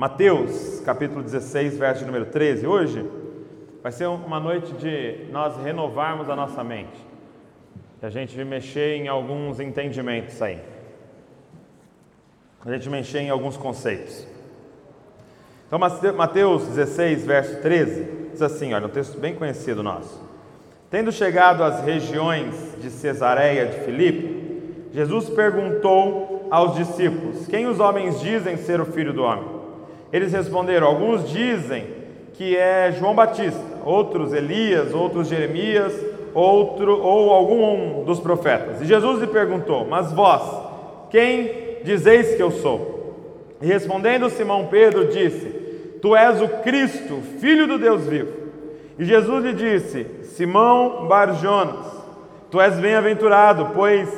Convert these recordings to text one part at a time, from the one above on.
Mateus, capítulo 16, verso número 13. Hoje vai ser uma noite de nós renovarmos a nossa mente, de a gente mexer em alguns entendimentos aí, a gente mexer em alguns conceitos. Então, Mateus 16, verso 13, diz assim: olha, um texto bem conhecido nosso. Tendo chegado às regiões de Cesareia de Filipe, Jesus perguntou aos discípulos: Quem os homens dizem ser o filho do homem? Eles responderam: Alguns dizem que é João Batista, outros Elias, outros Jeremias, outro ou algum dos profetas. E Jesus lhe perguntou: Mas vós, quem dizeis que eu sou? E respondendo Simão Pedro, disse: Tu és o Cristo, filho do Deus vivo. E Jesus lhe disse: Simão Barjonas, tu és bem-aventurado, pois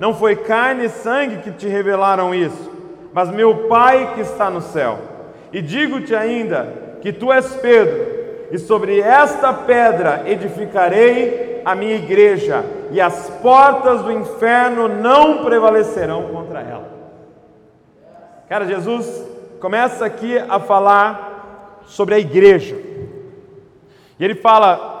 não foi carne e sangue que te revelaram isso, mas meu Pai que está no céu. E digo-te ainda que tu és Pedro, e sobre esta pedra edificarei a minha igreja, e as portas do inferno não prevalecerão contra ela. Cara, Jesus começa aqui a falar sobre a igreja. E ele fala,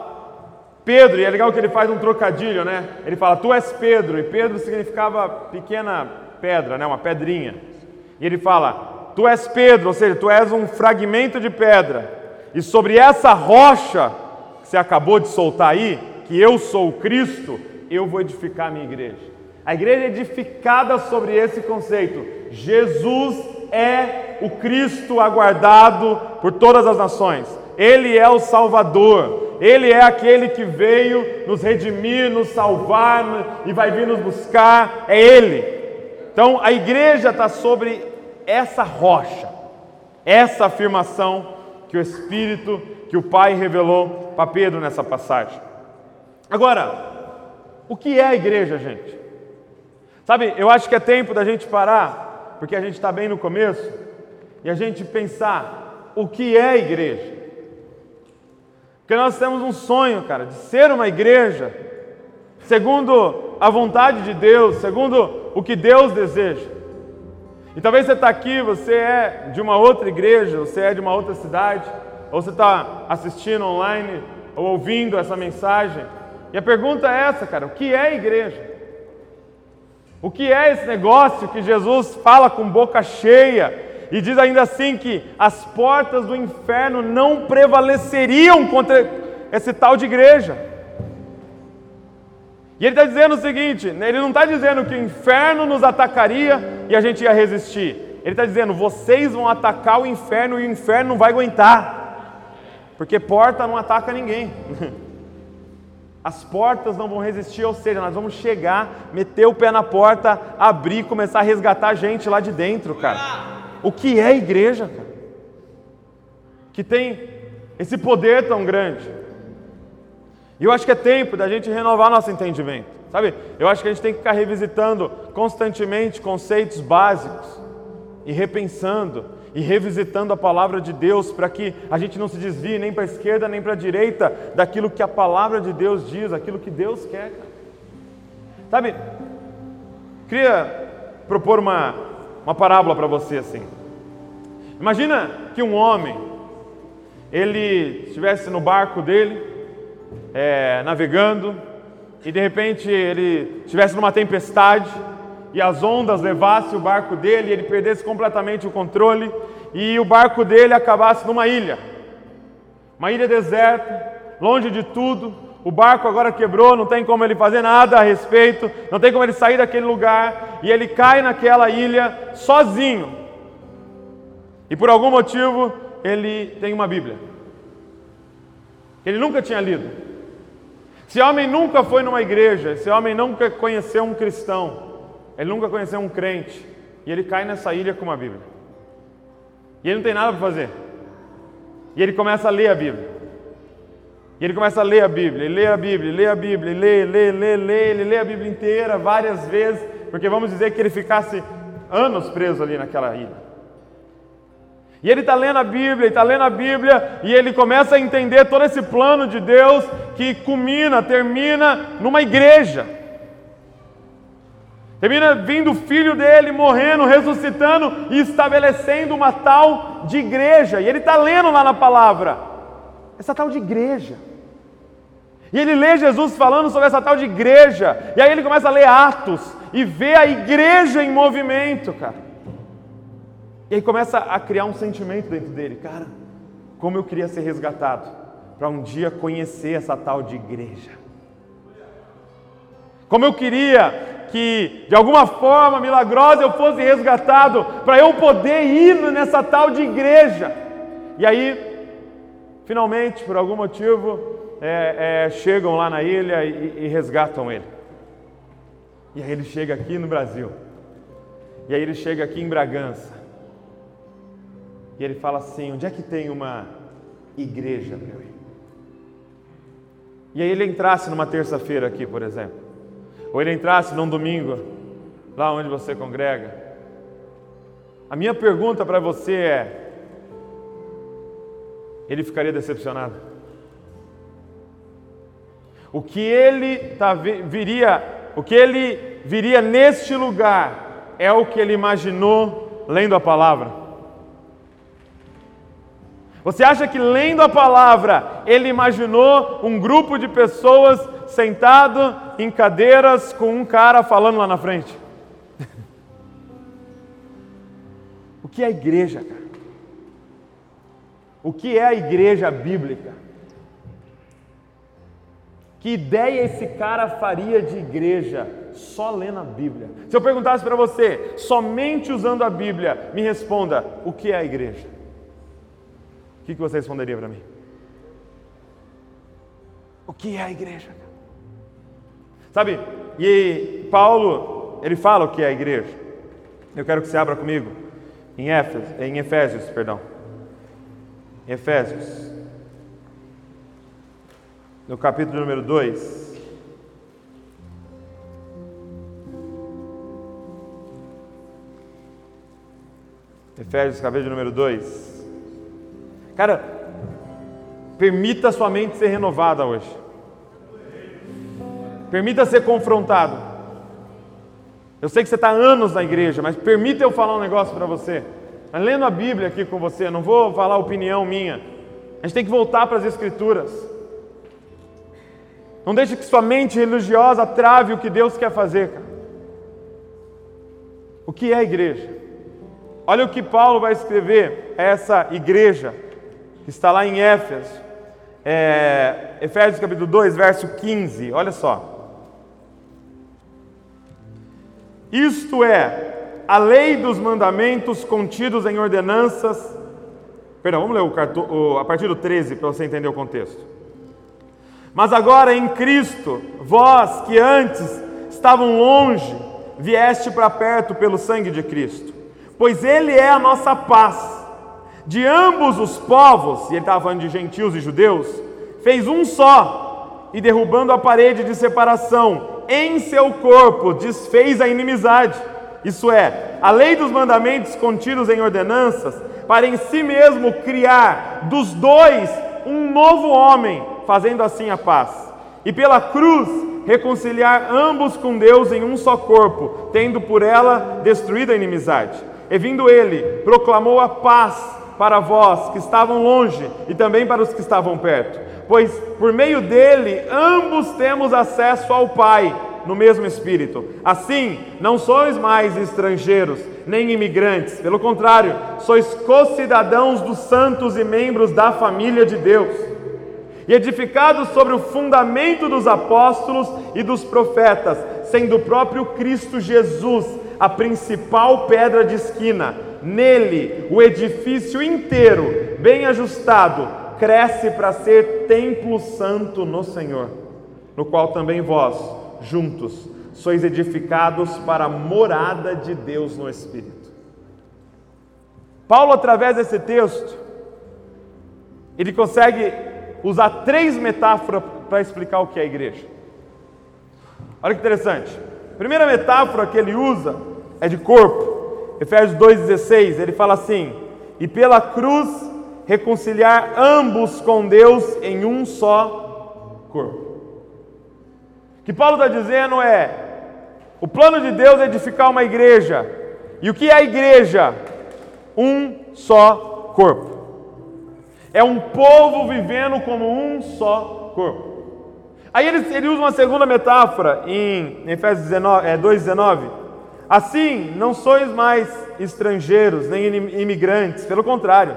Pedro, e é legal que ele faz um trocadilho, né? Ele fala, tu és Pedro, e Pedro significava pequena pedra, né? Uma pedrinha. E ele fala, Tu és Pedro, ou seja, tu és um fragmento de pedra, e sobre essa rocha que você acabou de soltar aí, que eu sou o Cristo, eu vou edificar a minha igreja. A igreja é edificada sobre esse conceito. Jesus é o Cristo aguardado por todas as nações. Ele é o Salvador. Ele é aquele que veio nos redimir, nos salvar e vai vir nos buscar. É Ele. Então a igreja está sobre essa rocha, essa afirmação que o Espírito, que o Pai revelou para Pedro nessa passagem. Agora, o que é a igreja, gente? Sabe, eu acho que é tempo da gente parar, porque a gente está bem no começo, e a gente pensar o que é a igreja. Porque nós temos um sonho, cara, de ser uma igreja segundo a vontade de Deus, segundo o que Deus deseja. E talvez você está aqui, você é de uma outra igreja, você é de uma outra cidade, ou você está assistindo online ou ouvindo essa mensagem. E a pergunta é essa, cara: o que é igreja? O que é esse negócio que Jesus fala com boca cheia e diz ainda assim que as portas do inferno não prevaleceriam contra esse tal de igreja? E ele está dizendo o seguinte: né, ele não está dizendo que o inferno nos atacaria e a gente ia resistir. Ele está dizendo: vocês vão atacar o inferno e o inferno não vai aguentar. Porque porta não ataca ninguém. As portas não vão resistir, ou seja, nós vamos chegar, meter o pé na porta, abrir, começar a resgatar a gente lá de dentro, cara. O que é igreja, cara? Que tem esse poder tão grande. E eu acho que é tempo da gente renovar nosso entendimento. Sabe? Eu acho que a gente tem que ficar revisitando constantemente conceitos básicos e repensando e revisitando a palavra de Deus para que a gente não se desvie nem para a esquerda nem para a direita daquilo que a palavra de Deus diz, aquilo que Deus quer. Sabe? Queria propor uma, uma parábola para você assim. Imagina que um homem ele estivesse no barco dele é, navegando e de repente ele estivesse numa tempestade e as ondas levassem o barco dele e ele perdesse completamente o controle e o barco dele acabasse numa ilha, uma ilha deserta, longe de tudo. O barco agora quebrou, não tem como ele fazer nada a respeito, não tem como ele sair daquele lugar e ele cai naquela ilha sozinho. E por algum motivo ele tem uma Bíblia. Ele nunca tinha lido. Esse homem nunca foi numa igreja, esse homem nunca conheceu um cristão, ele nunca conheceu um crente, e ele cai nessa ilha com uma Bíblia. E ele não tem nada para fazer. E ele começa a ler a Bíblia. E ele começa a ler a Bíblia, lê a Bíblia, lê a Bíblia, lê, lê, lê, lê, ele lê a Bíblia inteira várias vezes, porque vamos dizer que ele ficasse anos preso ali naquela ilha. E ele está lendo a Bíblia, está lendo a Bíblia, e ele começa a entender todo esse plano de Deus que culmina, termina numa igreja. Termina vindo o filho dele, morrendo, ressuscitando e estabelecendo uma tal de igreja. E ele está lendo lá na palavra, essa tal de igreja. E ele lê Jesus falando sobre essa tal de igreja. E aí ele começa a ler Atos e vê a igreja em movimento, cara. E aí começa a criar um sentimento dentro dele, cara, como eu queria ser resgatado para um dia conhecer essa tal de igreja. Como eu queria que de alguma forma milagrosa eu fosse resgatado para eu poder ir nessa tal de igreja. E aí, finalmente, por algum motivo, é, é, chegam lá na ilha e, e resgatam ele. E aí ele chega aqui no Brasil. E aí ele chega aqui em Bragança. E ele fala assim: onde é que tem uma igreja para eu ir? E aí ele entrasse numa terça-feira aqui, por exemplo, ou ele entrasse num domingo, lá onde você congrega. A minha pergunta para você é: ele ficaria decepcionado? O que ele tá, viria, o que ele viria neste lugar é o que ele imaginou lendo a palavra. Você acha que lendo a palavra ele imaginou um grupo de pessoas sentado em cadeiras com um cara falando lá na frente? o que é a igreja, cara? O que é a igreja bíblica? Que ideia esse cara faria de igreja só lendo a Bíblia? Se eu perguntasse para você, somente usando a Bíblia, me responda: o que é a igreja? Que, que você responderia para mim? O que é a igreja? Sabe, e Paulo, ele fala o que é a igreja. Eu quero que você abra comigo em em Efésios, perdão. Em Efésios. No capítulo número 2. Efésios, capítulo número 2. Cara, permita sua mente ser renovada hoje. Permita ser confrontado. Eu sei que você está anos na igreja, mas permita eu falar um negócio para você. Mas lendo a Bíblia aqui com você, não vou falar opinião minha. A gente tem que voltar para as Escrituras. Não deixe que sua mente religiosa trave o que Deus quer fazer. Cara. O que é a igreja? Olha o que Paulo vai escrever a essa igreja está lá em Éfeso, é, Efésios capítulo 2, verso 15, olha só. Isto é, a lei dos mandamentos contidos em ordenanças. Perdão, vamos ler o, carto, o, a partir do 13 para você entender o contexto. Mas agora em Cristo, vós que antes estavam longe, vieste para perto pelo sangue de Cristo, pois Ele é a nossa paz de ambos os povos, e ele estava falando de gentios e judeus, fez um só, e derrubando a parede de separação em seu corpo, desfez a inimizade. Isso é, a lei dos mandamentos contidos em ordenanças, para em si mesmo criar dos dois um novo homem, fazendo assim a paz. E pela cruz reconciliar ambos com Deus em um só corpo, tendo por ela destruído a inimizade. E vindo ele, proclamou a paz para vós que estavam longe e também para os que estavam perto, pois por meio dele ambos temos acesso ao Pai no mesmo Espírito. Assim, não sois mais estrangeiros, nem imigrantes, pelo contrário, sois co-cidadãos dos santos e membros da família de Deus. E edificados sobre o fundamento dos apóstolos e dos profetas, sendo o próprio Cristo Jesus a principal pedra de esquina Nele, o edifício inteiro, bem ajustado, cresce para ser templo santo no Senhor, no qual também vós, juntos, sois edificados para a morada de Deus no Espírito. Paulo, através desse texto, ele consegue usar três metáforas para explicar o que é a igreja. Olha que interessante. A primeira metáfora que ele usa é de corpo. Efésios 2,16, ele fala assim: E pela cruz reconciliar ambos com Deus em um só corpo. O que Paulo está dizendo é: O plano de Deus é edificar uma igreja. E o que é a igreja? Um só corpo. É um povo vivendo como um só corpo. Aí ele, ele usa uma segunda metáfora em, Efésios 19, é, 2,19. Assim, não sois mais estrangeiros nem imigrantes, pelo contrário,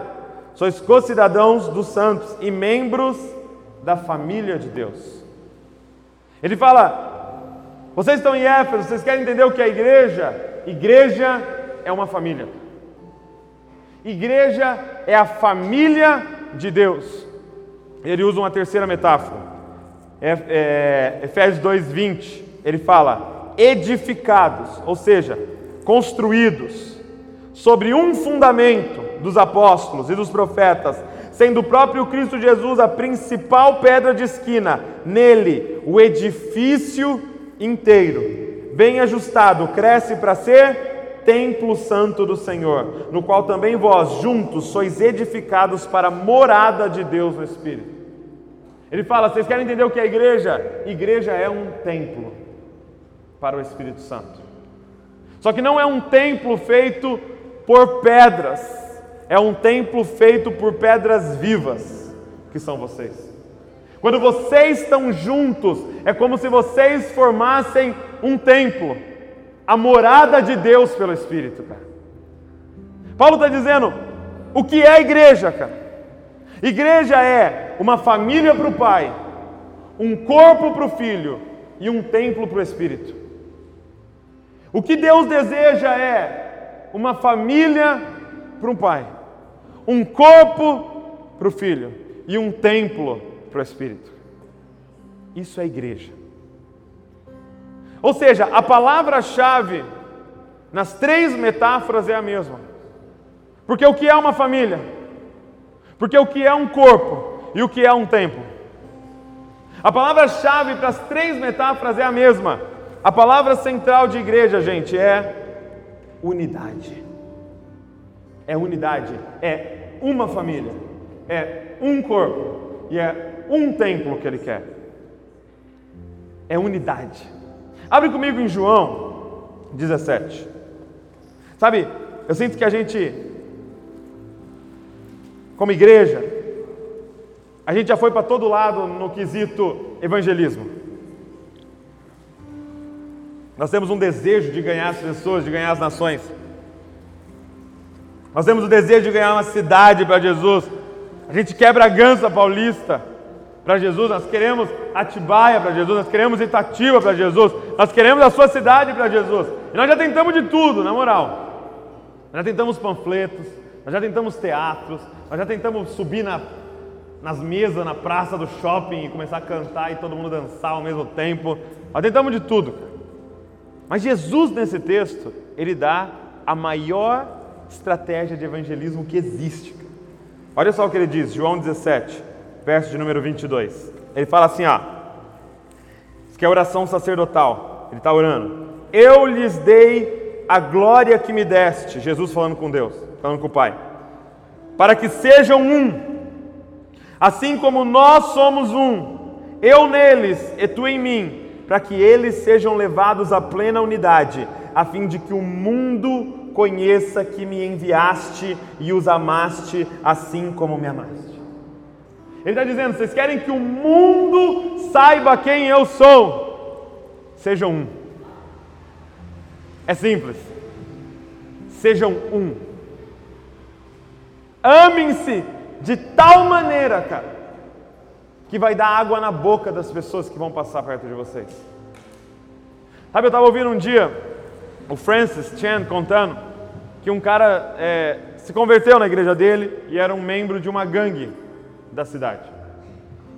sois co-cidadãos dos santos e membros da família de Deus. Ele fala: vocês estão em Éfeso, vocês querem entender o que é igreja? Igreja é uma família. Igreja é a família de Deus. Ele usa uma terceira metáfora. É, é, Efésios 2:20, ele fala: edificados, ou seja, construídos sobre um fundamento dos apóstolos e dos profetas, sendo o próprio Cristo Jesus a principal pedra de esquina, nele o edifício inteiro, bem ajustado, cresce para ser templo santo do Senhor, no qual também vós juntos sois edificados para a morada de Deus no Espírito. Ele fala: vocês querem entender o que é igreja? Igreja é um templo para o Espírito Santo. Só que não é um templo feito por pedras, é um templo feito por pedras vivas, que são vocês. Quando vocês estão juntos, é como se vocês formassem um templo, a morada de Deus pelo Espírito, cara. Paulo está dizendo: o que é igreja, cara? Igreja é uma família para o pai, um corpo para o filho e um templo para o espírito. O que Deus deseja é uma família para um pai, um corpo para o filho e um templo para o espírito. Isso é igreja. Ou seja, a palavra-chave nas três metáforas é a mesma. Porque o que é uma família? Porque o que é um corpo e o que é um templo? A palavra-chave para as três metáforas é a mesma. A palavra central de igreja, gente, é unidade. É unidade, é uma família, é um corpo e é um templo que ele quer. É unidade. Abre comigo em João 17. Sabe, eu sinto que a gente como igreja, a gente já foi para todo lado no quesito evangelismo. Nós temos um desejo de ganhar as pessoas, de ganhar as nações. Nós temos o desejo de ganhar uma cidade para Jesus. A gente quer Bragança Paulista para Jesus, nós queremos Atibaia para Jesus, nós queremos Itatiba para Jesus, nós queremos a sua cidade para Jesus. E nós já tentamos de tudo, na moral. Nós já tentamos panfletos, nós já tentamos teatros, nós já tentamos subir na, nas mesas, na praça do shopping e começar a cantar e todo mundo dançar ao mesmo tempo. Nós tentamos de tudo. Mas Jesus, nesse texto, ele dá a maior estratégia de evangelismo que existe. Olha só o que ele diz, João 17, verso de número 22. Ele fala assim: ó, isso que é oração sacerdotal. Ele está orando. Eu lhes dei a glória que me deste. Jesus falando com Deus, falando com o Pai para que sejam um, assim como nós somos um, eu neles e tu em mim, para que eles sejam levados à plena unidade, a fim de que o mundo conheça que me enviaste e os amaste assim como me amaste. Ele está dizendo: vocês querem que o mundo saiba quem eu sou? Sejam um. É simples. Sejam um. Amem-se de tal maneira, cara, que vai dar água na boca das pessoas que vão passar perto de vocês. Sabe, eu estava ouvindo um dia o Francis Chan contando que um cara é, se converteu na igreja dele e era um membro de uma gangue da cidade.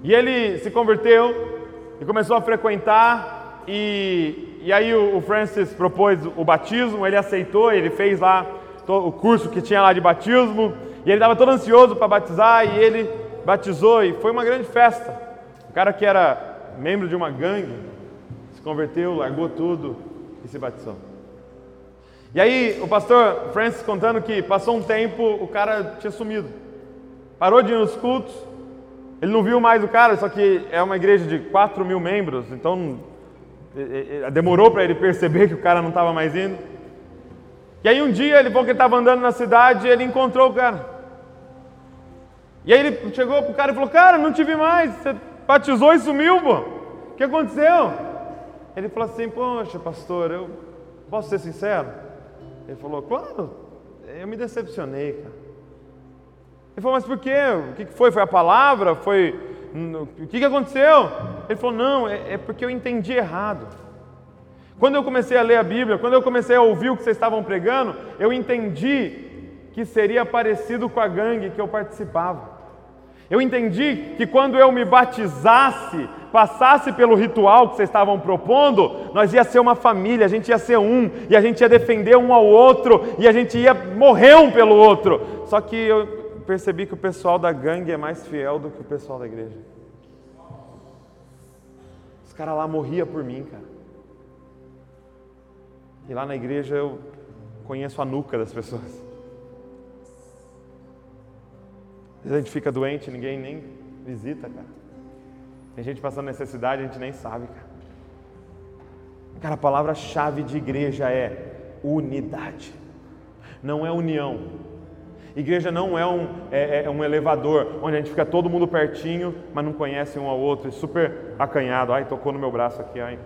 E ele se converteu e começou a frequentar, e, e aí o, o Francis propôs o batismo, ele aceitou, ele fez lá o curso que tinha lá de batismo, e ele estava todo ansioso para batizar e ele batizou e foi uma grande festa. O cara que era membro de uma gangue se converteu, largou tudo e se batizou. E aí o pastor Francis contando que passou um tempo, o cara tinha sumido. Parou de ir nos cultos, ele não viu mais o cara, só que é uma igreja de 4 mil membros, então demorou para ele perceber que o cara não estava mais indo. E aí um dia ele falou que ele estava andando na cidade ele encontrou o cara. E aí ele chegou pro cara e falou: Cara, não te vi mais, você batizou e sumiu, pô. O que aconteceu? Ele falou assim: Poxa, pastor, eu posso ser sincero? Ele falou: Claro, eu me decepcionei, cara. Ele falou: Mas por quê? O que foi? Foi a palavra? Foi. O que aconteceu? Ele falou: Não, é, é porque eu entendi errado. Quando eu comecei a ler a Bíblia, quando eu comecei a ouvir o que vocês estavam pregando, eu entendi que seria parecido com a gangue que eu participava. Eu entendi que quando eu me batizasse, passasse pelo ritual que vocês estavam propondo, nós ia ser uma família, a gente ia ser um, e a gente ia defender um ao outro, e a gente ia morrer um pelo outro. Só que eu percebi que o pessoal da gangue é mais fiel do que o pessoal da igreja. Os caras lá morriam por mim, cara. E lá na igreja eu conheço a nuca das pessoas. A gente fica doente, ninguém nem visita, cara. Tem gente passando necessidade, a gente nem sabe, cara. Cara, a palavra-chave de igreja é unidade, não é união. Igreja não é um, é, é um elevador onde a gente fica todo mundo pertinho, mas não conhece um ao outro, e super acanhado. Ai, tocou no meu braço aqui, ai.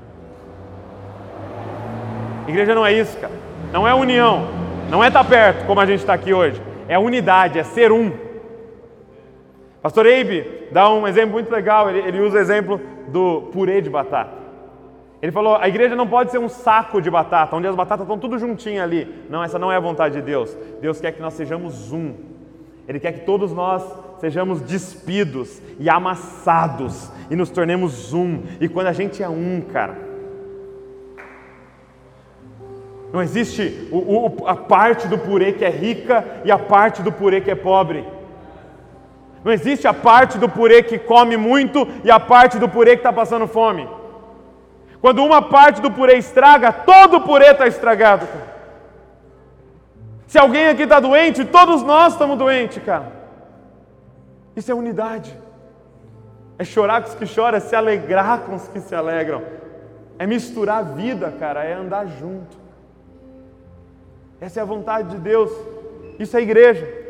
Igreja não é isso, cara. Não é união. Não é estar tá perto, como a gente está aqui hoje. É unidade, é ser um. Pastor Eibe dá um exemplo muito legal. Ele, ele usa o exemplo do purê de batata. Ele falou: a igreja não pode ser um saco de batata, onde as batatas estão tudo juntinho ali. Não, essa não é a vontade de Deus. Deus quer que nós sejamos um. Ele quer que todos nós sejamos despidos e amassados e nos tornemos um. E quando a gente é um, cara, não existe o, o, a parte do purê que é rica e a parte do purê que é pobre. Não existe a parte do purê que come muito e a parte do purê que está passando fome. Quando uma parte do purê estraga, todo o purê está estragado. Cara. Se alguém aqui está doente, todos nós estamos doentes, cara. Isso é unidade. É chorar com os que choram, é se alegrar com os que se alegram. É misturar a vida, cara, é andar junto. Essa é a vontade de Deus. Isso é igreja.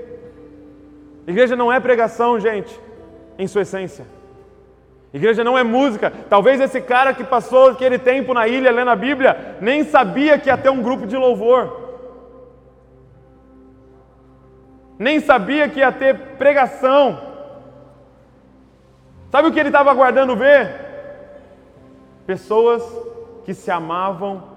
Igreja não é pregação, gente, em sua essência. Igreja não é música. Talvez esse cara que passou aquele tempo na ilha lendo a Bíblia nem sabia que ia ter um grupo de louvor. Nem sabia que ia ter pregação. Sabe o que ele estava aguardando ver? Pessoas que se amavam,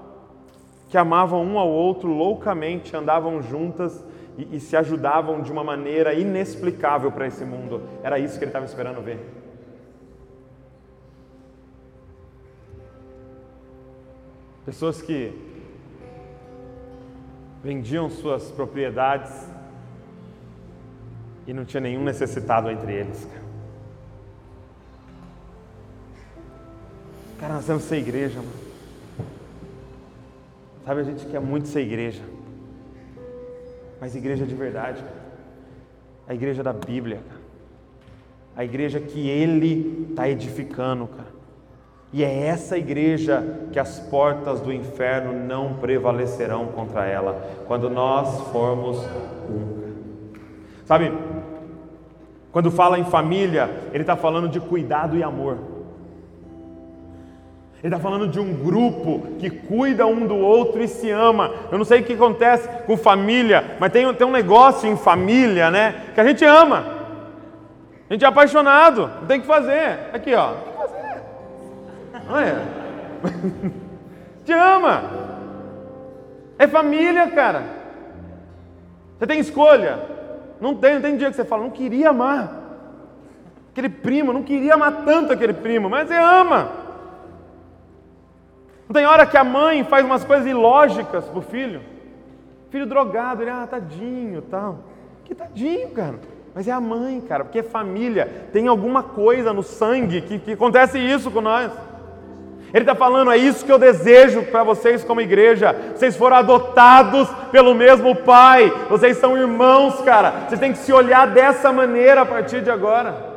que amavam um ao outro loucamente, andavam juntas e, e se ajudavam de uma maneira inexplicável para esse mundo. Era isso que ele estava esperando ver. Pessoas que vendiam suas propriedades e não tinha nenhum necessitado entre eles. Cara, nós temos que ser igreja, mano. Sabe, a gente quer muito ser igreja. Mas igreja de verdade. A igreja da Bíblia. A igreja que Ele está edificando, cara. E é essa igreja que as portas do inferno não prevalecerão contra ela, quando nós formos um. Sabe, quando fala em família, ele está falando de cuidado e amor. Ele está falando de um grupo que cuida um do outro e se ama. Eu não sei o que acontece com família, mas tem, tem um negócio em família, né? Que a gente ama. A gente é apaixonado, não tem o que fazer. Aqui, ó. Olha. Te ama. É família, cara. Você tem escolha. Não tem, não tem dia que você fala, não queria amar. Aquele primo, não queria amar tanto aquele primo, mas você ama. Não tem hora que a mãe faz umas coisas ilógicas pro filho. Filho drogado, ele, ah, tadinho, tal. Que tadinho, cara. Mas é a mãe, cara, porque é família. Tem alguma coisa no sangue que, que acontece isso com nós. Ele está falando, é isso que eu desejo para vocês como igreja. Vocês foram adotados pelo mesmo Pai. Vocês são irmãos, cara. Vocês têm que se olhar dessa maneira a partir de agora.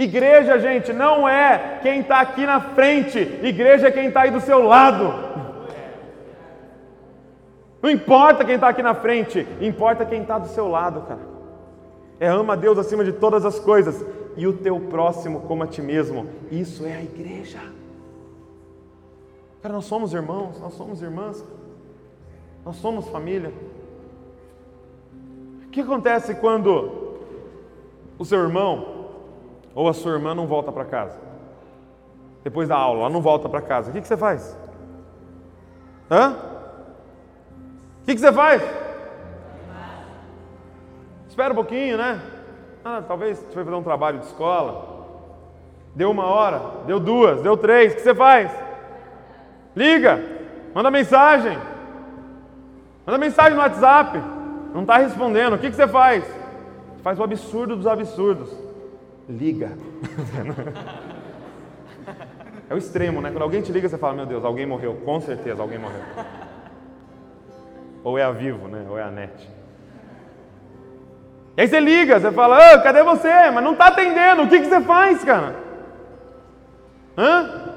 Igreja, gente, não é quem está aqui na frente, igreja é quem está aí do seu lado. Não importa quem está aqui na frente, importa quem está do seu lado, cara. É ama a Deus acima de todas as coisas e o teu próximo como a ti mesmo. Isso é a igreja. Cara, nós somos irmãos, nós somos irmãs, nós somos família. O que acontece quando o seu irmão ou a sua irmã não volta para casa? Depois da aula, ela não volta para casa. O que, que você faz? Hã? O que, que você faz? Espera um pouquinho, né? Ah, talvez você foi fazer um trabalho de escola. Deu uma hora, deu duas, deu três. O que você faz? Liga, manda mensagem. Manda mensagem no WhatsApp. Não está respondendo. O que, que você faz? Faz o absurdo dos absurdos. Liga. É o extremo, né? Quando alguém te liga, você fala: Meu Deus, alguém morreu. Com certeza, alguém morreu. Ou é a Vivo, né? Ou é a NET. E aí você liga, você fala: ah, Cadê você? Mas não está atendendo. O que, que você faz, cara? Hã?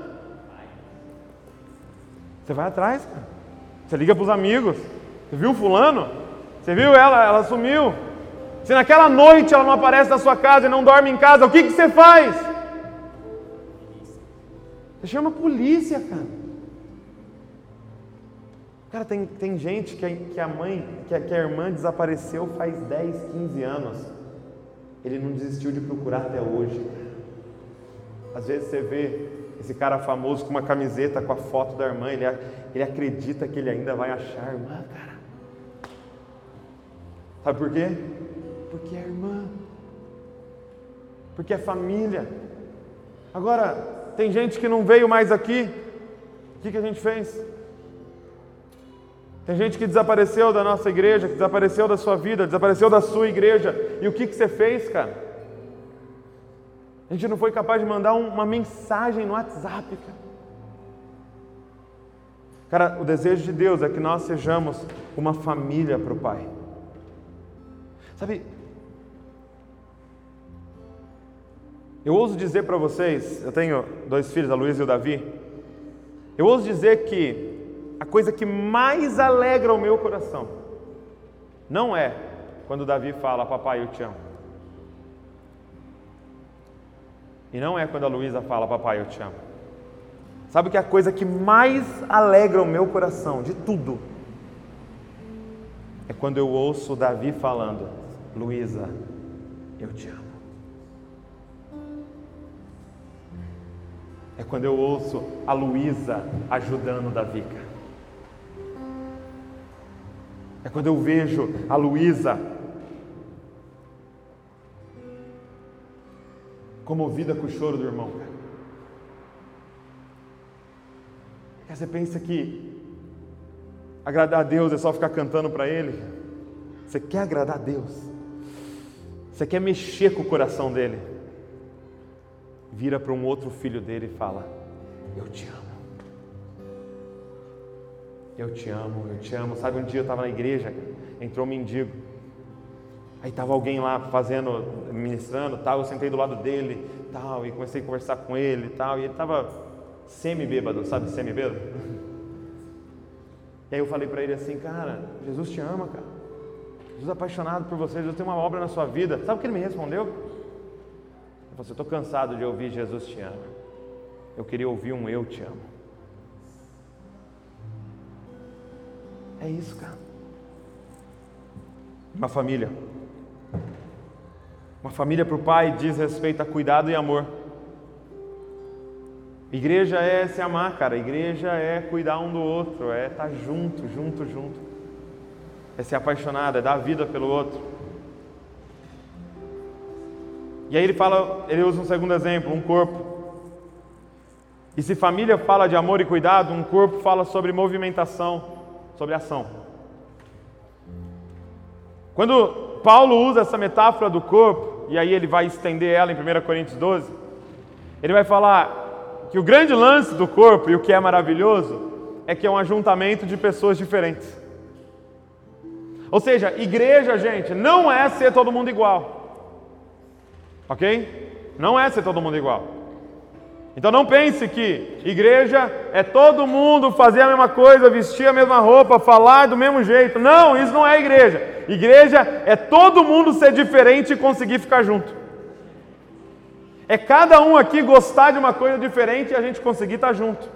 Você vai atrás, cara. Você liga para os amigos. Você viu fulano? Você viu ela? Ela sumiu. Se naquela noite ela não aparece na sua casa e não dorme em casa, o que, que você faz? Você chama a polícia, cara. Cara, tem, tem gente que a, que a mãe, que a, que a irmã desapareceu faz 10, 15 anos. Ele não desistiu de procurar até hoje. Às vezes você vê esse cara famoso com uma camiseta com a foto da irmã, ele, ele acredita que ele ainda vai achar a irmã, cara. Sabe por quê? Porque é irmã. Porque é família. Agora, tem gente que não veio mais aqui. O que, que a gente fez? Tem gente que desapareceu da nossa igreja, que desapareceu da sua vida, desapareceu da sua igreja. E o que, que você fez, cara? A gente não foi capaz de mandar uma mensagem no WhatsApp, cara. Cara, o desejo de Deus é que nós sejamos uma família para o Pai. Sabe, eu ouso dizer para vocês, eu tenho dois filhos, a Luísa e o Davi, eu ouso dizer que a coisa que mais alegra o meu coração não é quando o Davi fala, papai, eu te amo. E não é quando a Luísa fala, papai, eu te amo. Sabe que é a coisa que mais alegra o meu coração de tudo? É quando eu ouço o Davi falando, Luísa, eu te amo. É quando eu ouço a Luísa ajudando Davi. É quando eu vejo a Luísa comovida com o choro do irmão. Cara. Você pensa que agradar a Deus é só ficar cantando para Ele? Você quer agradar a Deus? Você quer mexer com o coração dele? Vira para um outro filho dele e fala: Eu te amo. Eu te amo, eu te amo. Sabe, um dia eu estava na igreja, entrou um mendigo. Aí estava alguém lá fazendo, ministrando, tal. Eu sentei do lado dele, tal, e comecei a conversar com ele, tal. E ele estava semi-bêbado, sabe, semi-bêbado? E aí eu falei para ele assim, cara, Jesus te ama, cara. Jesus é apaixonado por você, Jesus tem uma obra na sua vida. Sabe o que ele me respondeu? Ele falou assim, estou cansado de ouvir Jesus te ama. Eu queria ouvir um eu te amo. É isso, cara. Uma família. Uma família para o pai diz respeito a cuidado e amor. Igreja é se amar, cara. Igreja é cuidar um do outro, é estar tá junto, junto, junto. É ser apaixonado, é dar vida pelo outro. E aí ele fala, ele usa um segundo exemplo, um corpo. E se família fala de amor e cuidado, um corpo fala sobre movimentação, sobre ação. Quando Paulo usa essa metáfora do corpo, e aí ele vai estender ela em 1 Coríntios 12, ele vai falar que o grande lance do corpo e o que é maravilhoso é que é um ajuntamento de pessoas diferentes. Ou seja, igreja, gente, não é ser todo mundo igual. Ok? Não é ser todo mundo igual. Então não pense que igreja é todo mundo fazer a mesma coisa, vestir a mesma roupa, falar do mesmo jeito. Não, isso não é igreja. Igreja é todo mundo ser diferente e conseguir ficar junto. É cada um aqui gostar de uma coisa diferente e a gente conseguir estar junto.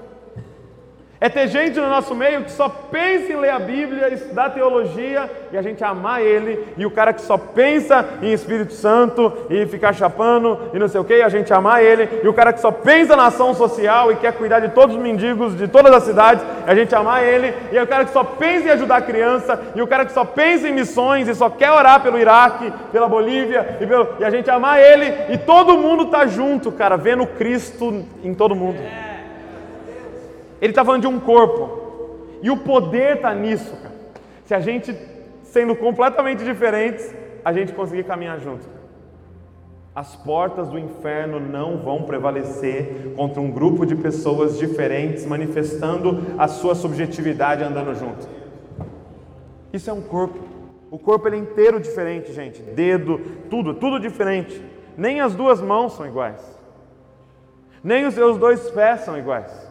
É ter gente no nosso meio que só pensa em ler a Bíblia, estudar teologia e a gente amar ele, e o cara que só pensa em Espírito Santo e ficar chapando e não sei o que, a gente amar ele, e o cara que só pensa na ação social e quer cuidar de todos os mendigos de todas as cidades, a gente amar ele, e o cara que só pensa em ajudar a criança, e o cara que só pensa em missões e só quer orar pelo Iraque, pela Bolívia, e, pelo, e a gente amar ele, e todo mundo tá junto, cara, vendo Cristo em todo mundo. Ele está falando de um corpo. E o poder está nisso, cara. Se a gente, sendo completamente diferentes, a gente conseguir caminhar junto. As portas do inferno não vão prevalecer contra um grupo de pessoas diferentes manifestando a sua subjetividade andando junto. Isso é um corpo. O corpo ele é inteiro diferente, gente. Dedo, tudo, tudo diferente. Nem as duas mãos são iguais. Nem os seus dois pés são iguais.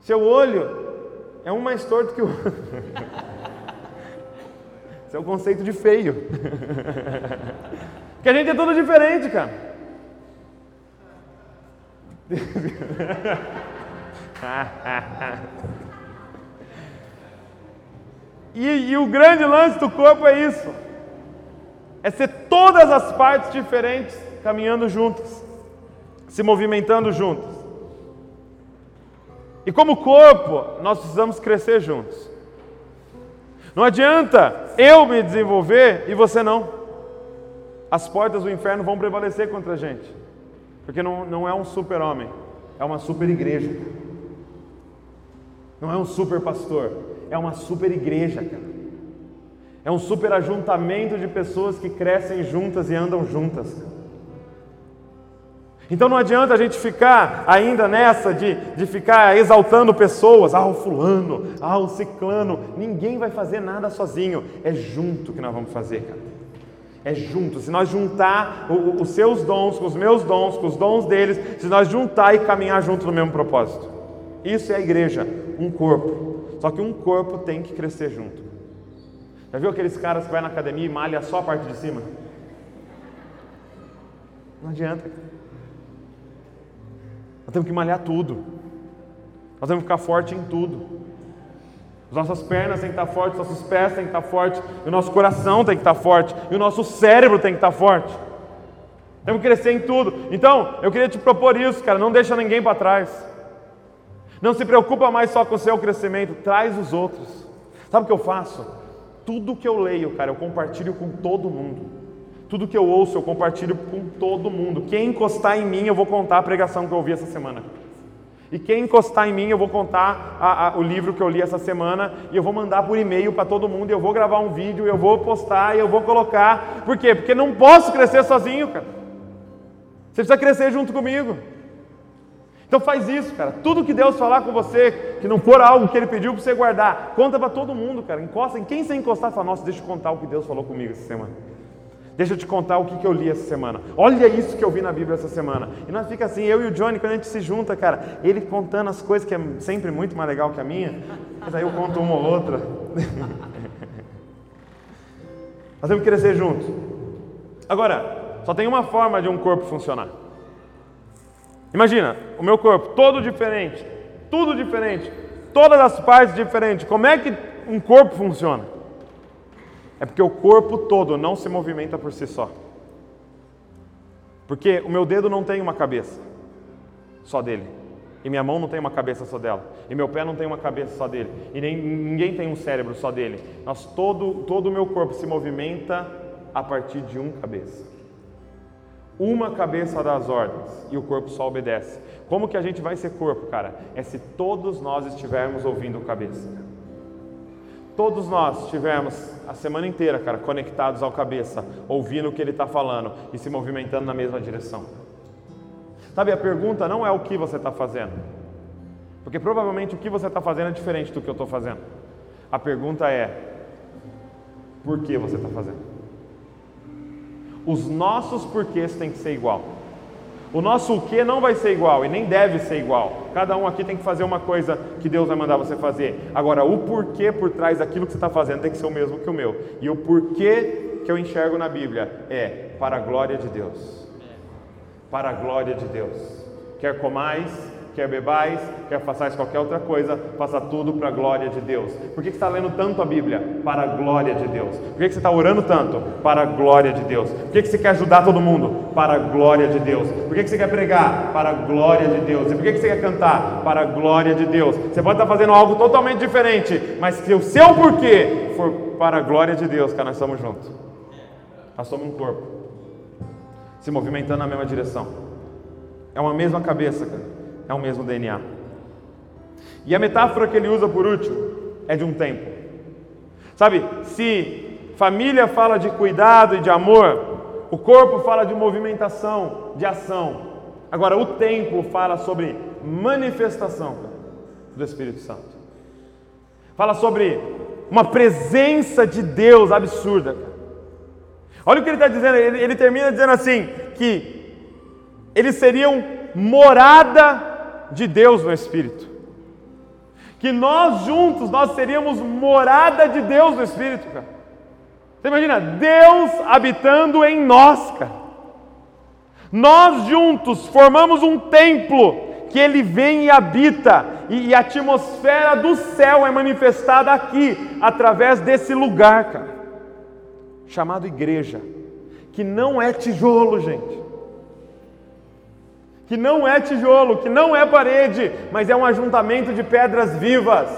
Seu olho é um mais torto que o outro. Esse é o conceito de feio. Porque a gente é tudo diferente, cara. e, e o grande lance do corpo é isso: é ser todas as partes diferentes caminhando juntas, se movimentando juntas. E como corpo, nós precisamos crescer juntos. Não adianta eu me desenvolver e você não. As portas do inferno vão prevalecer contra a gente. Porque não, não é um super-homem, é uma super-igreja. Não é um super-pastor, é uma super-igreja. É um super-ajuntamento de pessoas que crescem juntas e andam juntas. Cara. Então não adianta a gente ficar ainda nessa de, de ficar exaltando pessoas, ah, o fulano, ah, o ciclano. Ninguém vai fazer nada sozinho. É junto que nós vamos fazer, cara. É junto. Se nós juntar os seus dons com os meus dons, com os dons deles, se nós juntar e caminhar junto no mesmo propósito. Isso é a igreja, um corpo. Só que um corpo tem que crescer junto. Já viu aqueles caras que vai na academia e malha só a parte de cima? Não adianta. Cara. Nós temos que malhar tudo. Nós temos que ficar forte em tudo. As nossas pernas têm que estar fortes, os nossos pés têm que estar fortes, o nosso coração tem que estar forte, e o nosso cérebro tem que estar forte. Temos que crescer em tudo. Então, eu queria te propor isso, cara. Não deixa ninguém para trás. Não se preocupa mais só com o seu crescimento, traz os outros. Sabe o que eu faço? Tudo que eu leio, cara, eu compartilho com todo mundo. Tudo que eu ouço, eu compartilho com todo mundo. Quem encostar em mim, eu vou contar a pregação que eu ouvi essa semana. E quem encostar em mim, eu vou contar a, a, o livro que eu li essa semana e eu vou mandar por e-mail para todo mundo. Eu vou gravar um vídeo, eu vou postar eu vou colocar. Por quê? Porque não posso crescer sozinho, cara. Você precisa crescer junto comigo. Então faz isso, cara. Tudo que Deus falar com você, que não for algo que Ele pediu para você guardar, conta para todo mundo, cara. Encosta em quem você encostar, fala, nossa, deixa eu contar o que Deus falou comigo essa semana. Deixa eu te contar o que, que eu li essa semana. Olha isso que eu vi na Bíblia essa semana. E nós fica assim, eu e o Johnny, quando a gente se junta, cara, ele contando as coisas que é sempre muito mais legal que a minha, mas aí eu conto uma ou outra. nós temos que crescer juntos. Agora, só tem uma forma de um corpo funcionar. Imagina, o meu corpo todo diferente, tudo diferente, todas as partes diferentes. Como é que um corpo funciona? É porque o corpo todo não se movimenta por si só. Porque o meu dedo não tem uma cabeça só dele. E minha mão não tem uma cabeça só dela. E meu pé não tem uma cabeça só dele. E nem, ninguém tem um cérebro só dele. Nós, todo, todo o meu corpo se movimenta a partir de um cabeça. Uma cabeça dá as ordens e o corpo só obedece. Como que a gente vai ser corpo, cara? É se todos nós estivermos ouvindo cabeça. Todos nós tivemos a semana inteira, cara, conectados ao cabeça, ouvindo o que ele está falando e se movimentando na mesma direção. Sabe, a pergunta não é o que você está fazendo, porque provavelmente o que você está fazendo é diferente do que eu estou fazendo. A pergunta é: por que você está fazendo? Os nossos porquês têm que ser igual. O nosso o que não vai ser igual e nem deve ser igual. Cada um aqui tem que fazer uma coisa que Deus vai mandar você fazer. Agora, o porquê por trás daquilo que você está fazendo tem que ser o mesmo que o meu. E o porquê que eu enxergo na Bíblia é para a glória de Deus. Para a glória de Deus. Quer comais, quer bebais, quer façais qualquer outra coisa, faça tudo para a glória de Deus. Por que você está lendo tanto a Bíblia? Para a glória de Deus. Por que você está orando tanto? Para a glória de Deus. Por que você quer ajudar todo mundo? Para a glória de Deus. Por que você quer pregar? Para a glória de Deus. E por que você quer cantar? Para a glória de Deus. Você pode estar fazendo algo totalmente diferente, mas se o seu porquê for para a glória de Deus, cara, nós estamos juntos. Nós somos um corpo, se movimentando na mesma direção. É uma mesma cabeça, cara é o mesmo DNA. E a metáfora que ele usa por último é de um templo. Sabe, se família fala de cuidado e de amor, o corpo fala de movimentação, de ação. Agora, o templo fala sobre manifestação do Espírito Santo. Fala sobre uma presença de Deus absurda. Olha o que ele está dizendo, ele, ele termina dizendo assim: que eles seriam morada de Deus no Espírito. Que nós juntos, nós seríamos morada de Deus no Espírito, cara. Você imagina, Deus habitando em nós, cara. Nós juntos formamos um templo que Ele vem e habita, e, a atmosfera do céu é manifestada aqui, através desse lugar, cara, chamado igreja, que não é tijolo, gente que não é tijolo, que não é parede, mas é um ajuntamento de pedras vivas.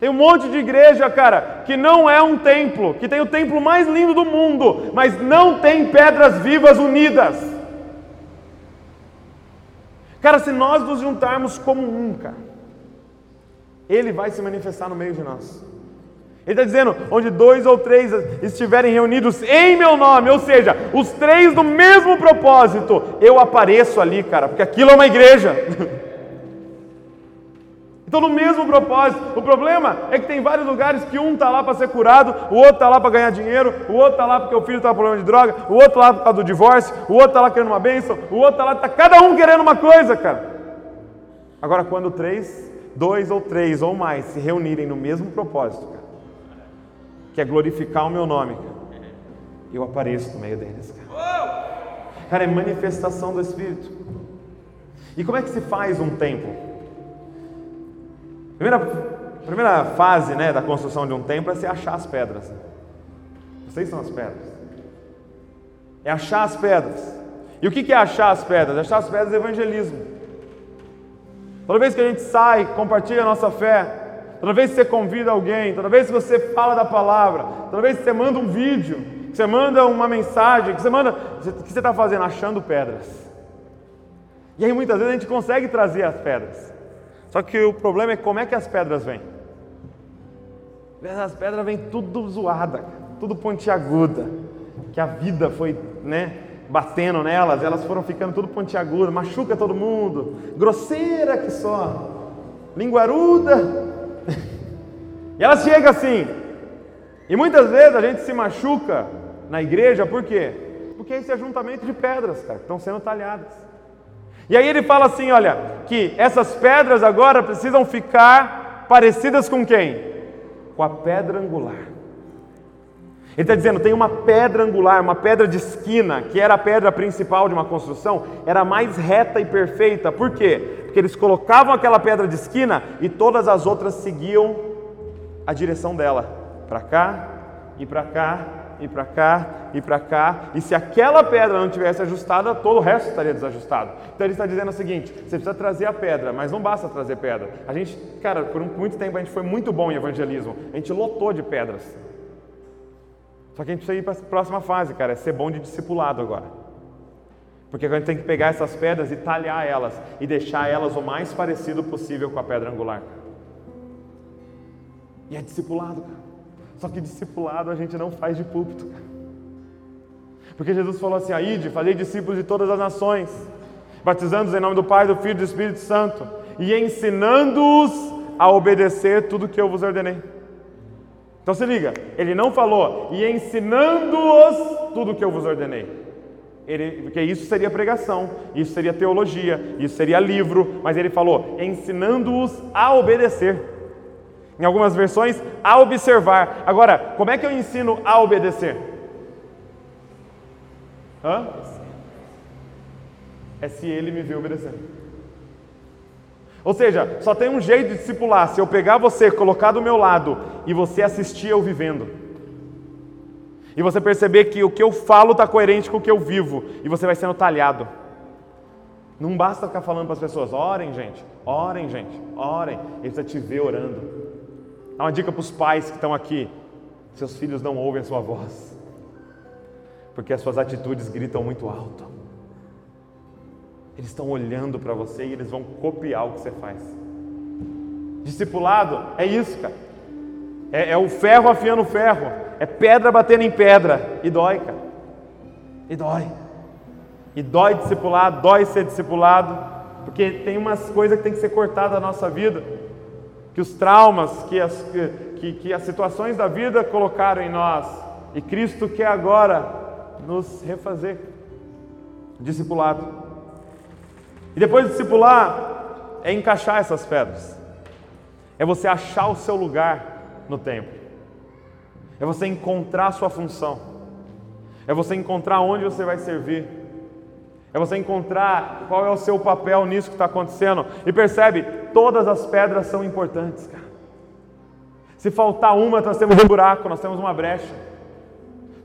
Tem um monte de igreja, cara, que não é um templo, que tem o templo mais lindo do mundo, mas não tem pedras vivas unidas. Cara, se nós nos juntarmos como um, cara, Ele vai se manifestar no meio de nós. Ele está dizendo: onde dois ou três estiverem reunidos em meu nome, ou seja, os três no mesmo propósito, eu apareço ali, cara, porque aquilo é uma igreja. Então, no mesmo propósito, o problema é que tem vários lugares que um está lá para ser curado, o outro está lá para ganhar dinheiro, o outro está lá porque o filho está com problema de droga, o outro lá por causa do divórcio, o outro está lá querendo uma bênção, o outro está lá, está cada um querendo uma coisa, cara. Agora, quando três, dois ou três ou mais se reunirem no mesmo propósito, cara, que é glorificar o meu nome. Eu apareço no meio deles, cara. Cara, é manifestação do Espírito. E como é que se faz um templo? Primeira, primeira fase né, da construção de um templo é se achar as pedras. Vocês são as pedras. É achar as pedras. E o que é achar as pedras? Achar as pedras é evangelismo. Toda vez que a gente sai, compartilha a nossa fé, toda vez que você convida alguém, toda vez que você fala da palavra, toda vez que você manda um vídeo, que você manda uma mensagem, que você manda. O que você está fazendo? Achando pedras. E aí muitas vezes a gente consegue trazer as pedras. Só que o problema é como é que as pedras vêm. As pedras vêm tudo zoada, tudo pontiaguda. Que a vida foi, né, batendo nelas, elas foram ficando tudo pontiaguda, machuca todo mundo, grosseira que só, linguaruda, e ela chega assim. E muitas vezes a gente se machuca na igreja, por quê? Porque é esse ajuntamento de pedras, cara, que estão sendo talhadas. E aí ele fala assim: olha, que essas pedras agora precisam ficar parecidas com quem? Com a pedra angular. Ele está dizendo, tem uma pedra angular, uma pedra de esquina, que era a pedra principal de uma construção, era mais reta e perfeita. Por quê? Porque eles colocavam aquela pedra de esquina e todas as outras seguiam a direção dela, para cá e para cá e para cá e para cá. E se aquela pedra não tivesse ajustada, todo o resto estaria desajustado. Então ele está dizendo o seguinte: você precisa trazer a pedra, mas não basta trazer pedra. A gente, cara, por muito tempo a gente foi muito bom em evangelismo. A gente lotou de pedras. Só que a gente precisa ir para a próxima fase, cara, é ser bom de discipulado agora. Porque a gente tem que pegar essas pedras e talhar elas e deixar elas o mais parecido possível com a pedra angular. E é discipulado. Só que discipulado a gente não faz de púlpito. Porque Jesus falou assim: Aide, fazei discípulos de todas as nações, batizando-os em nome do Pai, do Filho e do Espírito Santo, e ensinando-os a obedecer tudo que eu vos ordenei. Então se liga, ele não falou, e ensinando-os tudo que eu vos ordenei. Ele, porque isso seria pregação, isso seria teologia, isso seria livro, mas ele falou, ensinando-os a obedecer. Em algumas versões, a observar. Agora, como é que eu ensino a obedecer? Hã? É se ele me vê obedecendo. Ou seja, só tem um jeito de discipular, se eu pegar você, colocar do meu lado e você assistir eu vivendo. E você perceber que o que eu falo está coerente com o que eu vivo, e você vai sendo talhado. Não basta ficar falando para as pessoas, orem, gente, orem, gente, orem. Ele precisa te ver orando. Dá uma dica para os pais que estão aqui: seus filhos não ouvem a sua voz, porque as suas atitudes gritam muito alto. Eles estão olhando para você e eles vão copiar o que você faz. Discipulado é isso, cara. É, é o ferro afiando o ferro. É pedra batendo em pedra. E dói, cara. E dói. E dói discipular, dói ser discipulado. Porque tem umas coisas que tem que ser cortadas da nossa vida. Que os traumas, que as, que, que as situações da vida colocaram em nós. E Cristo quer agora nos refazer. Discipulado. E depois de discipular, é encaixar essas pedras. É você achar o seu lugar no templo. É você encontrar a sua função. É você encontrar onde você vai servir. É você encontrar qual é o seu papel nisso que está acontecendo. E percebe, todas as pedras são importantes, cara. Se faltar uma, nós temos um buraco, nós temos uma brecha.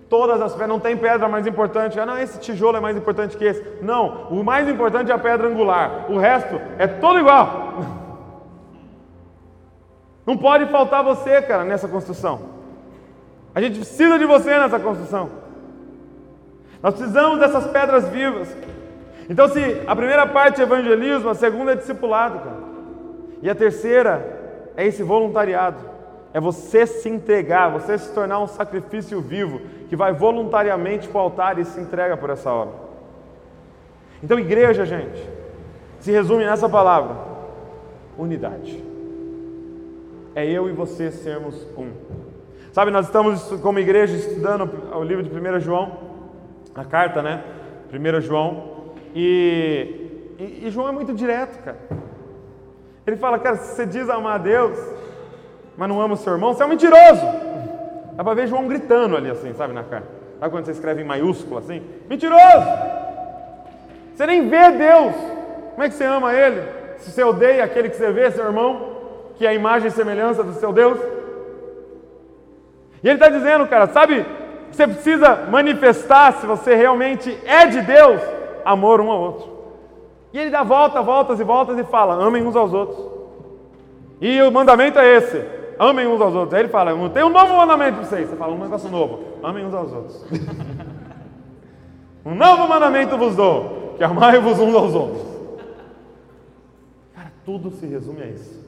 Todas as pedras, não tem pedra mais importante. Ah, não, esse tijolo é mais importante que esse. Não, o mais importante é a pedra angular. O resto é todo igual. Não pode faltar você, cara, nessa construção. A gente precisa de você nessa construção. Nós precisamos dessas pedras vivas. Então, se a primeira parte é evangelismo, a segunda é discipulado, cara. E a terceira é esse voluntariado. É você se entregar, você se tornar um sacrifício vivo, que vai voluntariamente para o altar e se entrega por essa obra. Então, igreja, gente, se resume nessa palavra: unidade. É eu e você sermos um. Sabe, nós estamos como igreja estudando o livro de 1 João, a carta, né? 1 João, e, e, e João é muito direto, cara. Ele fala, cara, se você diz amar a Deus, mas não ama o seu irmão, você é um mentiroso. Dá para ver João gritando ali assim, sabe, na cara. Sabe quando você escreve em maiúsculo assim? Mentiroso! Você nem vê Deus. Como é que você ama Ele? Se você odeia aquele que você vê, seu irmão, que é a imagem e semelhança do seu Deus. E ele está dizendo, cara, sabe, você precisa manifestar, se você realmente é de Deus, amor um ao outro. E ele dá volta, voltas e voltas e fala: amem uns aos outros. E o mandamento é esse: amem uns aos outros. Aí ele fala, tem um novo mandamento para vocês. Você fala, um negócio novo, amem uns aos outros. um novo mandamento vos dou, que amai-vos uns aos outros. Cara, tudo se resume a isso.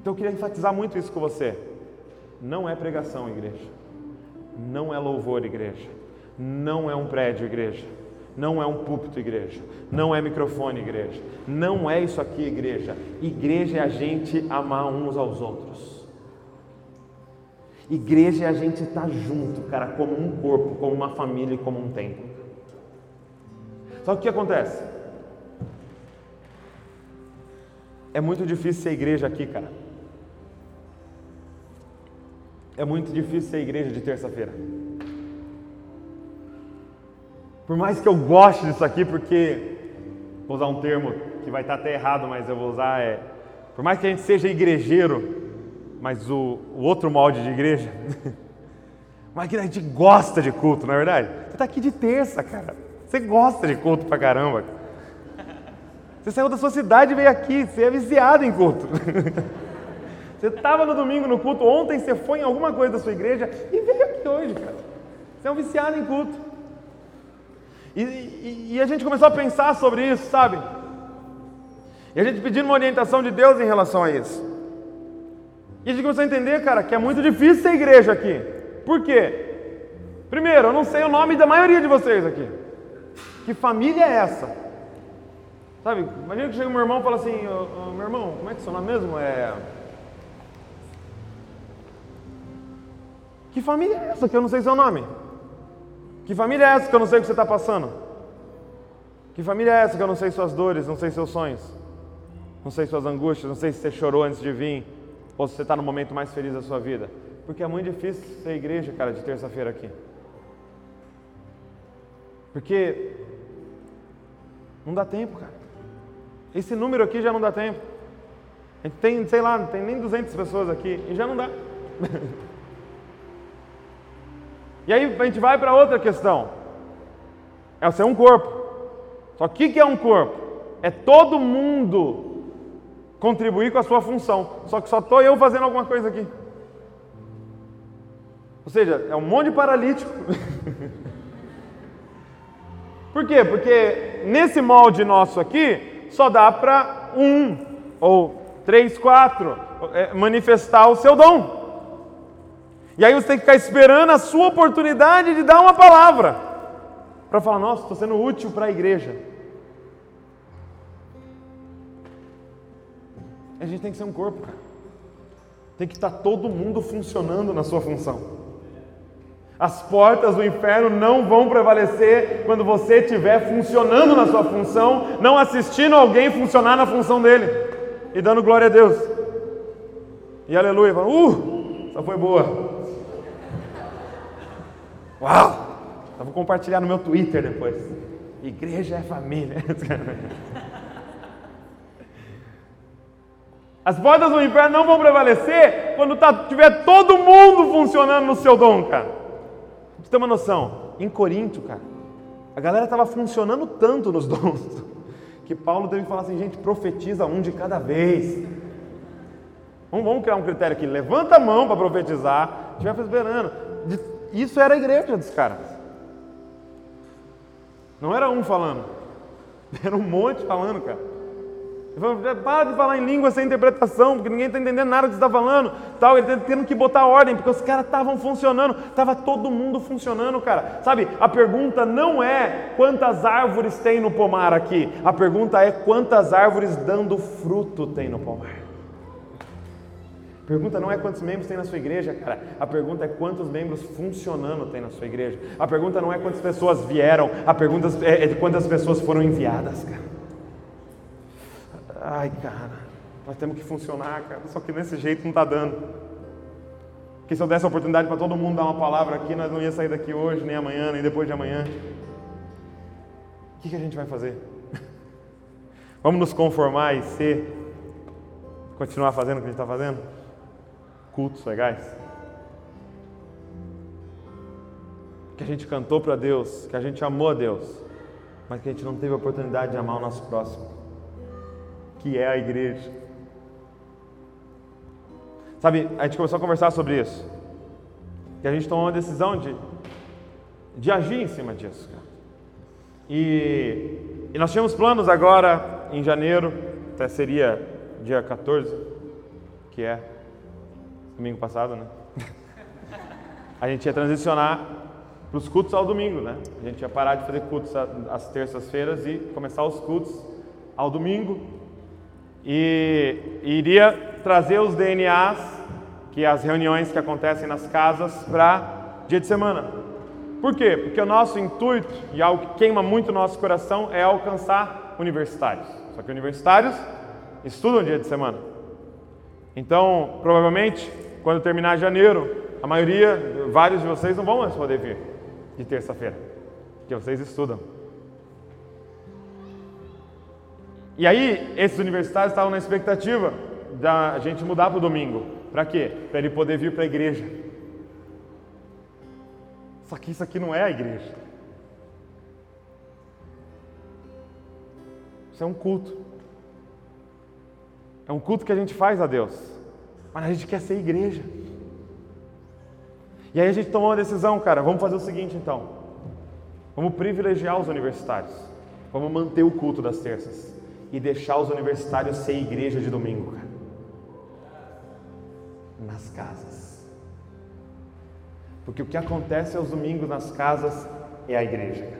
Então eu queria enfatizar muito isso com você. Não é pregação, igreja. Não é louvor, igreja. Não é um prédio, igreja. Não é um púlpito, igreja. Não é microfone, igreja. Não é isso aqui, igreja. Igreja é a gente amar uns aos outros. Igreja é a gente estar junto, cara, como um corpo, como uma família e como um templo. Só que o que acontece? É muito difícil ser igreja aqui, cara. É muito difícil ser igreja de terça-feira. Por mais que eu goste disso aqui, porque vou usar um termo que vai estar até errado, mas eu vou usar é, por mais que a gente seja igrejeiro, mas o, o outro molde de igreja, mas que a gente gosta de culto, não é verdade? Você está aqui de terça, cara. Você gosta de culto pra caramba. Você saiu da sua cidade e veio aqui, você é viciado em culto. Você estava no domingo no culto, ontem você foi em alguma coisa da sua igreja e veio aqui hoje, cara. Você é um viciado em culto. E, e, e, a gente começou a pensar sobre isso, sabe? E a gente pedindo uma orientação de Deus em relação a isso. E a gente começou a entender, cara, que é muito difícil ser igreja aqui. Por quê? Primeiro, eu não sei o nome da maioria de vocês aqui. Que família é essa? Sabe, imagina que chega meu irmão e fala assim, oh, oh, meu irmão, como é que seu nome mesmo? É. Que família é essa que eu não sei seu nome? Que família é essa que eu não sei o que você está passando? Que família é essa que eu não sei suas dores, não sei seus sonhos? Não sei suas angústias, não sei se você chorou antes de vir, ou se você está no momento mais feliz da sua vida. Porque é muito difícil ser igreja, cara, de terça-feira aqui. Porque não dá tempo, cara. Esse número aqui já não dá tempo. A gente tem, sei lá, não tem nem 200 pessoas aqui e já não dá. e aí a gente vai para outra questão. É ser um corpo. Só que o que é um corpo? É todo mundo contribuir com a sua função. Só que só estou eu fazendo alguma coisa aqui. Ou seja, é um monte de paralítico. Por quê? Porque nesse molde nosso aqui, só dá para um, ou três, quatro, é, manifestar o seu dom. E aí você tem que ficar esperando a sua oportunidade de dar uma palavra. Para falar, nossa, estou sendo útil para a igreja. A gente tem que ser um corpo, cara. Tem que estar todo mundo funcionando na sua função. As portas do inferno não vão prevalecer quando você estiver funcionando na sua função, não assistindo alguém funcionar na função dele e dando glória a Deus. E aleluia, falando, uh, foi boa. Uau! Eu vou compartilhar no meu Twitter depois. Igreja é família. As portas do inferno não vão prevalecer quando tá, tiver todo mundo funcionando no seu dom, cara você ter uma noção, em Corinto, cara, a galera estava funcionando tanto nos dons que Paulo teve que falar assim, gente, profetiza um de cada vez. Vamos, vamos criar um critério aqui, levanta a mão para profetizar, estiver esperando. Isso era a igreja dos caras. Não era um falando, era um monte falando, cara. Para de falar em língua sem interpretação, porque ninguém está entendendo nada que você está falando. Tal, ele está tendo que botar ordem, porque os caras estavam funcionando, estava todo mundo funcionando, cara. Sabe, a pergunta não é quantas árvores tem no pomar aqui, a pergunta é quantas árvores dando fruto tem no pomar. Pergunta não é quantos membros tem na sua igreja, cara. A pergunta é quantos membros funcionando tem na sua igreja. A pergunta não é quantas pessoas vieram, a pergunta é de quantas pessoas foram enviadas, cara. Ai, cara, nós temos que funcionar, cara. Só que desse jeito não está dando. Porque se eu desse a oportunidade para todo mundo dar uma palavra aqui, nós não ia sair daqui hoje, nem amanhã, nem depois de amanhã. O que, que a gente vai fazer? Vamos nos conformar e ser, continuar fazendo o que a gente está fazendo? Cultos legais? Que a gente cantou para Deus, que a gente amou a Deus, mas que a gente não teve a oportunidade de amar o nosso próximo que é a igreja. Sabe, a gente começou a conversar sobre isso. Que a gente tomou uma decisão de, de agir em cima disso. Cara. E, e nós tínhamos planos agora em janeiro, até seria dia 14, que é domingo passado, né? A gente ia transicionar para os cultos ao domingo, né? A gente ia parar de fazer cultos às terças-feiras e começar os cultos ao domingo, e iria trazer os DNAs, que é as reuniões que acontecem nas casas, para dia de semana. Por quê? Porque o nosso intuito, e algo que queima muito o nosso coração, é alcançar universitários. Só que universitários estudam dia de semana. Então, provavelmente, quando terminar janeiro, a maioria, vários de vocês não vão mais poder vir de terça-feira, porque vocês estudam. E aí, esses universitários estavam na expectativa da gente mudar para o domingo. Para quê? Para ele poder vir para a igreja. Só que isso aqui não é a igreja. Isso é um culto. É um culto que a gente faz a Deus. Mas a gente quer ser igreja. E aí a gente tomou uma decisão, cara. Vamos fazer o seguinte então. Vamos privilegiar os universitários. Vamos manter o culto das terças e deixar os universitários ser igreja de domingo, cara. Nas casas. Porque o que acontece aos domingos nas casas é a igreja. Cara.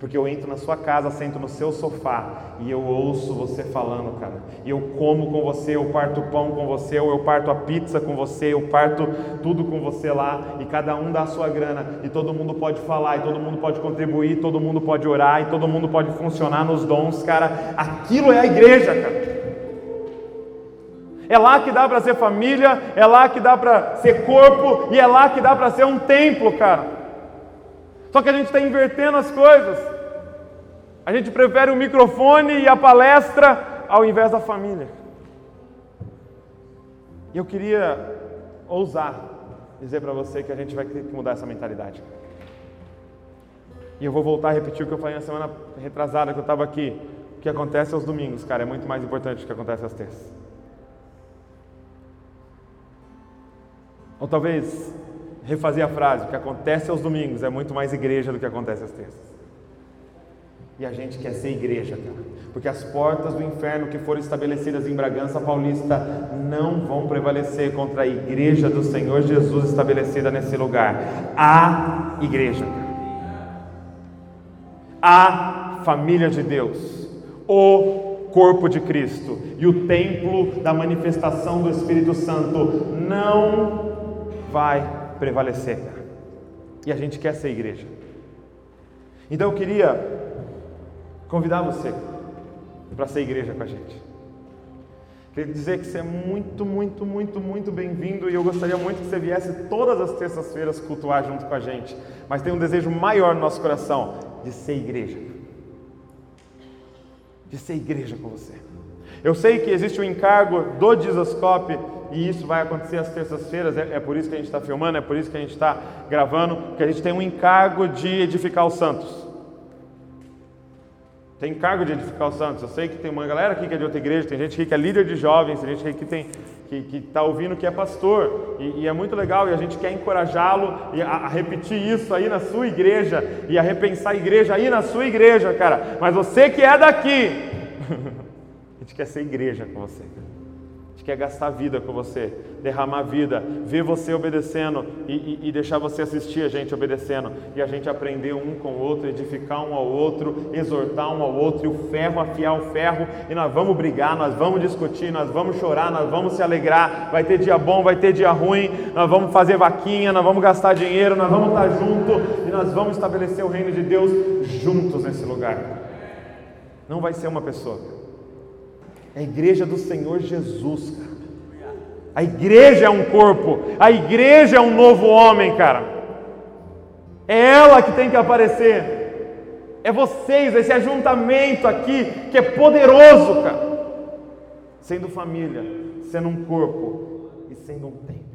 Porque eu entro na sua casa, sento no seu sofá e eu ouço você falando, cara. E eu como com você, eu parto pão com você, ou eu parto a pizza com você, eu parto tudo com você lá, e cada um dá a sua grana, e todo mundo pode falar, e todo mundo pode contribuir, todo mundo pode orar, e todo mundo pode funcionar nos dons, cara. Aquilo é a igreja, cara. É lá que dá para ser família, é lá que dá para ser corpo, e é lá que dá para ser um templo, cara. Só que a gente está invertendo as coisas. A gente prefere o microfone e a palestra ao invés da família. E eu queria ousar dizer para você que a gente vai ter que mudar essa mentalidade. E eu vou voltar a repetir o que eu falei na semana retrasada que eu estava aqui. O que acontece aos domingos, cara, é muito mais importante do que acontece às terças. Ou talvez refazer a frase: o que acontece aos domingos é muito mais igreja do que acontece às terças. E a gente quer ser igreja, cara. Porque as portas do inferno que foram estabelecidas em Bragança Paulista não vão prevalecer contra a igreja do Senhor Jesus estabelecida nesse lugar. A igreja. A família de Deus. O corpo de Cristo e o templo da manifestação do Espírito Santo não vai prevalecer. E a gente quer ser igreja. Então eu queria convidar você para ser igreja com a gente. Queria dizer que você é muito, muito, muito, muito bem-vindo e eu gostaria muito que você viesse todas as terças-feiras cultuar junto com a gente. Mas tem um desejo maior no nosso coração de ser igreja. De ser igreja com você. Eu sei que existe um encargo do Dizascope e isso vai acontecer às terças-feiras, é, é, por isso que a gente está filmando, é por isso que a gente está gravando, porque a gente tem um encargo de edificar os santos. Tem encargo de edificar os santos. Eu sei que tem uma galera aqui que é de outra igreja, tem gente aqui que é líder de jovens, tem gente aqui que tem que está ouvindo que é pastor, e, e, é muito legal, e a gente quer encorajá-lo a, a, repetir isso aí na sua igreja, e a repensar a igreja aí na sua igreja, cara. Mas você que é daqui, a gente quer ser igreja com você quer gastar vida com você, derramar vida, ver você obedecendo e, e, e, deixar você assistir a gente obedecendo e a gente aprender um com o outro, edificar um ao outro, exortar um ao outro e o ferro afiar o ferro e nós vamos brigar, nós vamos discutir, nós vamos chorar, nós vamos se alegrar. Vai ter dia bom, vai ter dia ruim, nós vamos fazer vaquinha, nós vamos gastar dinheiro, nós vamos estar junto e nós vamos estabelecer o reino de Deus juntos nesse lugar. Não vai ser uma pessoa. É a igreja do Senhor Jesus, cara. A igreja é um corpo, a igreja é um novo homem, cara. É ela que tem que aparecer. É vocês, esse ajuntamento aqui que é poderoso, cara. Sendo família, sendo um corpo e sendo um templo.